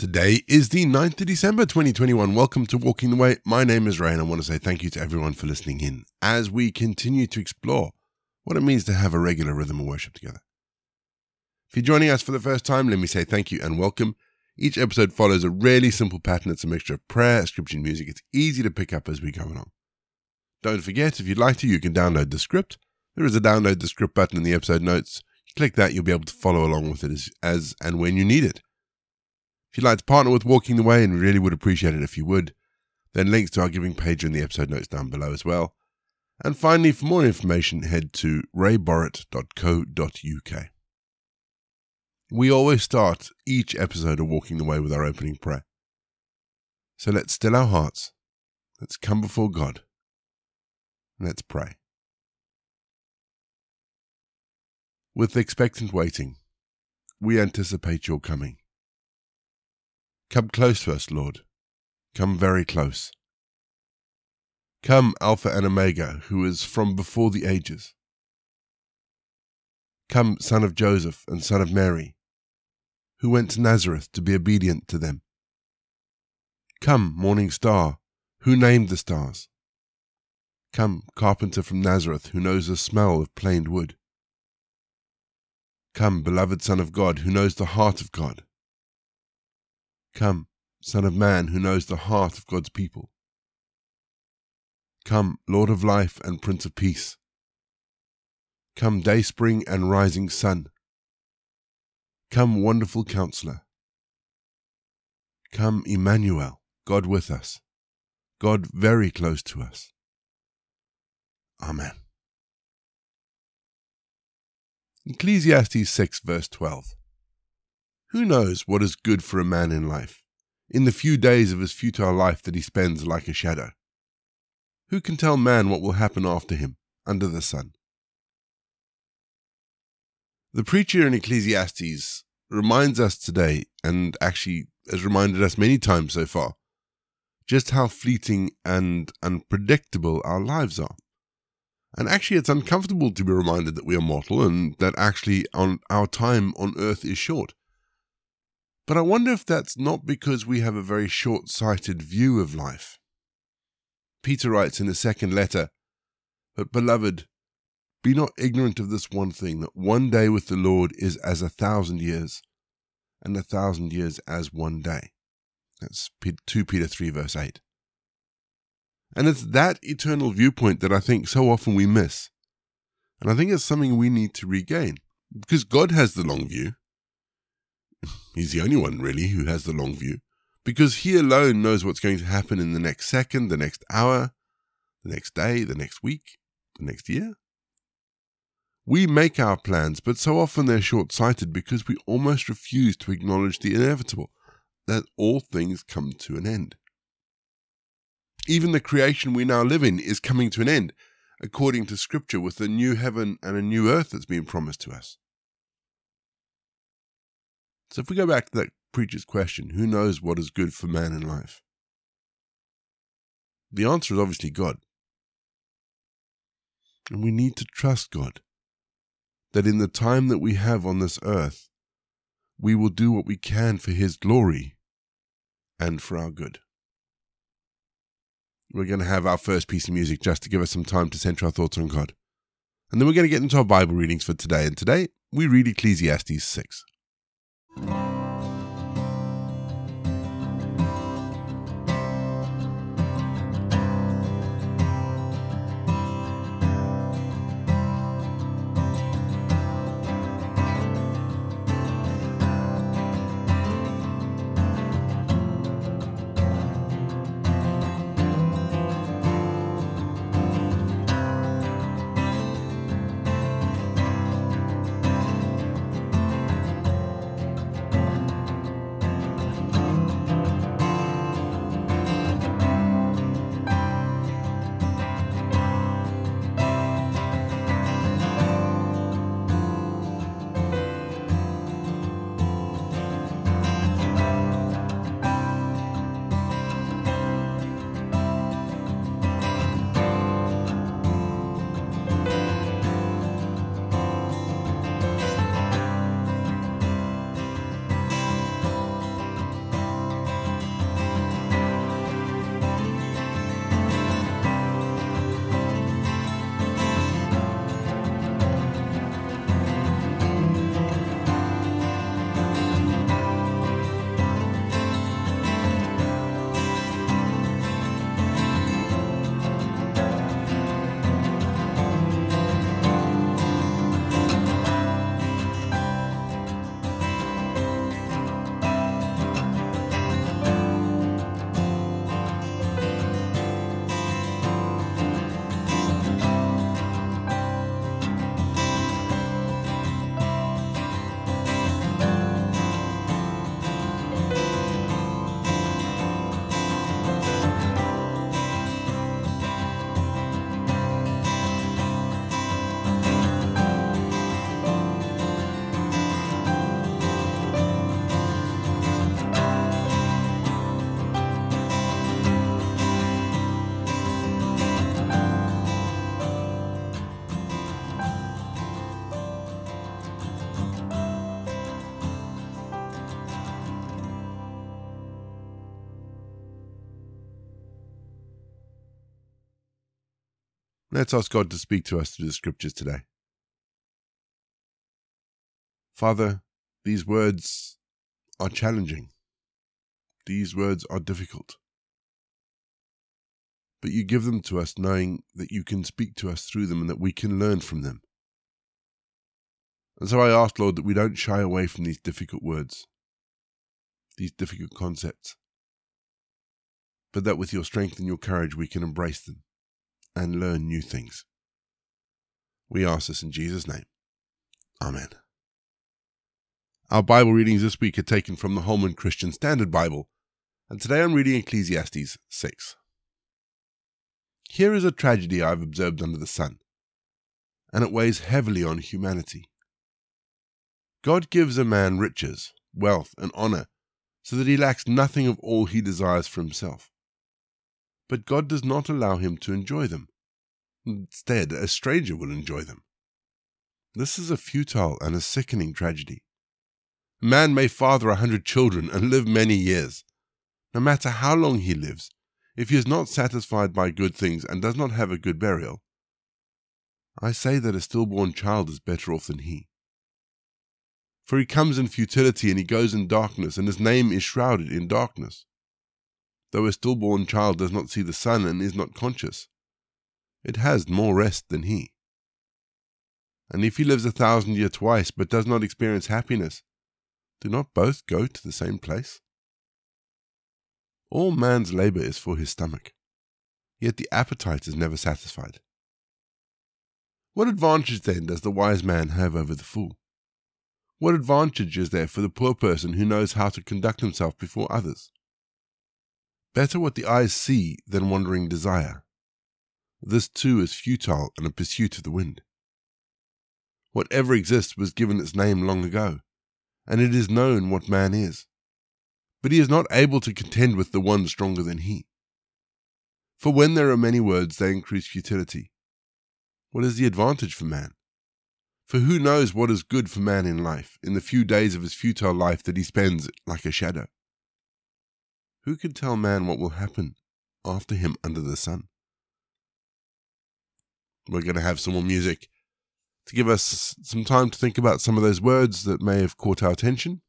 Today is the 9th of December 2021. Welcome to Walking the Way. My name is Ray and I want to say thank you to everyone for listening in as we continue to explore what it means to have a regular rhythm of worship together. If you're joining us for the first time, let me say thank you and welcome. Each episode follows a really simple pattern. It's a mixture of prayer, scripture, and music. It's easy to pick up as we go along. Don't forget, if you'd like to, you can download the script. There is a download the script button in the episode notes. Click that, you'll be able to follow along with it as, as and when you need it. If you'd like to partner with Walking the Way, and we really would appreciate it if you would, then links to our giving page are in the episode notes down below as well. And finally, for more information, head to rayborrett.co.uk. We always start each episode of Walking the Way with our opening prayer. So let's still our hearts. Let's come before God. Let's pray. With expectant waiting, we anticipate your coming. Come close to us, Lord. Come very close. Come, Alpha and Omega, who is from before the ages. Come, Son of Joseph and Son of Mary, who went to Nazareth to be obedient to them. Come, Morning Star, who named the stars. Come, Carpenter from Nazareth, who knows the smell of planed wood. Come, beloved Son of God, who knows the heart of God. Come, Son of Man, who knows the heart of God's people. Come, Lord of life and Prince of peace. Come, dayspring and rising sun. Come, wonderful counselor. Come, Emmanuel, God with us, God very close to us. Amen. Ecclesiastes 6, verse 12. Who knows what is good for a man in life, in the few days of his futile life that he spends like a shadow? Who can tell man what will happen after him, under the sun? The preacher in Ecclesiastes reminds us today, and actually has reminded us many times so far, just how fleeting and unpredictable our lives are. And actually, it's uncomfortable to be reminded that we are mortal and that actually on our time on earth is short. But I wonder if that's not because we have a very short sighted view of life. Peter writes in his second letter, But beloved, be not ignorant of this one thing, that one day with the Lord is as a thousand years, and a thousand years as one day. That's 2 Peter 3, verse 8. And it's that eternal viewpoint that I think so often we miss. And I think it's something we need to regain. Because God has the long view, He's the only one, really, who has the long view, because he alone knows what's going to happen in the next second, the next hour, the next day, the next week, the next year. We make our plans, but so often they're short sighted because we almost refuse to acknowledge the inevitable that all things come to an end. Even the creation we now live in is coming to an end, according to Scripture, with a new heaven and a new earth that's been promised to us. So if we go back to that preacher's question, who knows what is good for man in life? The answer is obviously God. And we need to trust God that in the time that we have on this earth, we will do what we can for His glory and for our good. We're going to have our first piece of music just to give us some time to center our thoughts on God. And then we're going to get into our Bible readings for today. And today we read Ecclesiastes 6. Mm-hmm. Let's ask God to speak to us through the scriptures today. Father, these words are challenging. These words are difficult. But you give them to us knowing that you can speak to us through them and that we can learn from them. And so I ask, Lord, that we don't shy away from these difficult words, these difficult concepts, but that with your strength and your courage we can embrace them and learn new things. We ask this in Jesus' name. Amen. Our Bible readings this week are taken from the Holman Christian Standard Bible, and today I'm reading Ecclesiastes 6. Here is a tragedy I've observed under the sun, and it weighs heavily on humanity. God gives a man riches, wealth, and honor, so that he lacks nothing of all he desires for himself. But God does not allow him to enjoy them. Instead, a stranger will enjoy them. This is a futile and a sickening tragedy. A man may father a hundred children and live many years. No matter how long he lives, if he is not satisfied by good things and does not have a good burial, I say that a stillborn child is better off than he. For he comes in futility and he goes in darkness, and his name is shrouded in darkness. Though a stillborn child does not see the sun and is not conscious, it has more rest than he. And if he lives a thousand years twice but does not experience happiness, do not both go to the same place? All man's labor is for his stomach, yet the appetite is never satisfied. What advantage then does the wise man have over the fool? What advantage is there for the poor person who knows how to conduct himself before others? Better what the eyes see than wandering desire. This too is futile and a pursuit of the wind. Whatever exists was given its name long ago, and it is known what man is. But he is not able to contend with the one stronger than he. For when there are many words, they increase futility. What is the advantage for man? For who knows what is good for man in life, in the few days of his futile life that he spends like a shadow? Who can tell man what will happen after him under the sun? We're going to have some more music to give us some time to think about some of those words that may have caught our attention.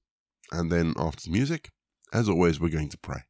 And then after the music, as always, we're going to pray.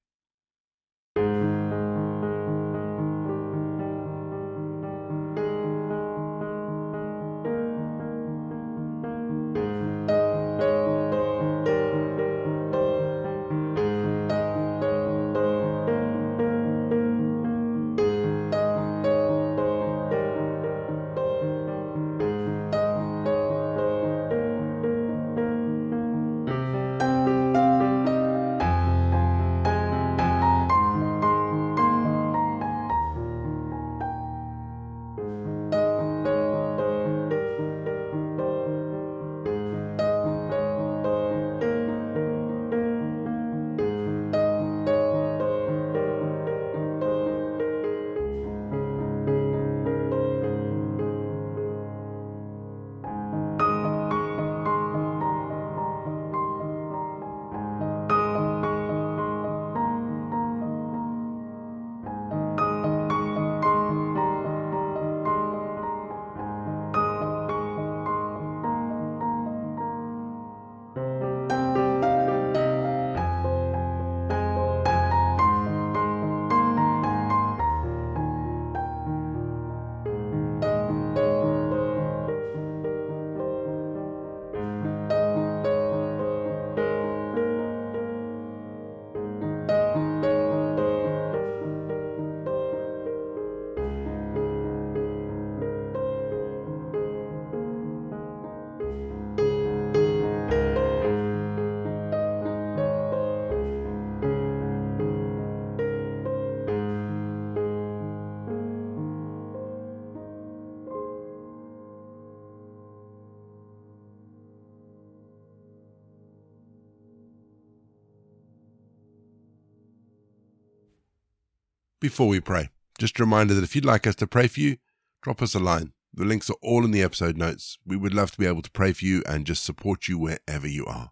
Before we pray, just a reminder that if you'd like us to pray for you, drop us a line. The links are all in the episode notes. We would love to be able to pray for you and just support you wherever you are.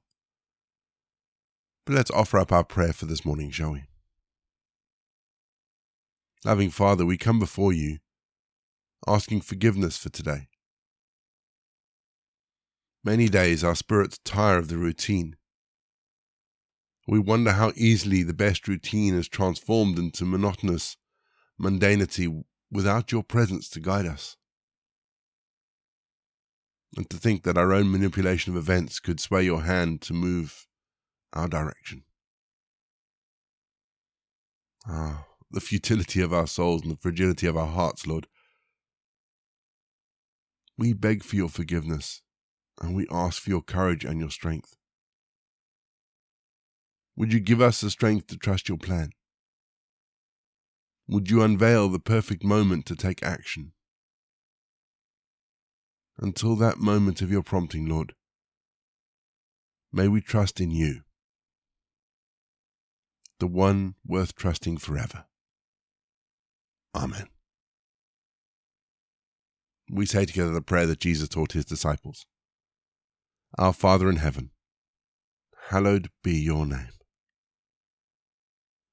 But let's offer up our prayer for this morning, shall we? Loving Father, we come before you, asking forgiveness for today. Many days our spirits tire of the routine. We wonder how easily the best routine is transformed into monotonous mundanity without your presence to guide us. And to think that our own manipulation of events could sway your hand to move our direction. Ah, the futility of our souls and the fragility of our hearts, Lord. We beg for your forgiveness and we ask for your courage and your strength. Would you give us the strength to trust your plan? Would you unveil the perfect moment to take action? Until that moment of your prompting, Lord, may we trust in you, the one worth trusting forever. Amen. We say together the prayer that Jesus taught his disciples. Our Father in heaven, hallowed be your name.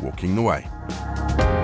walking the way.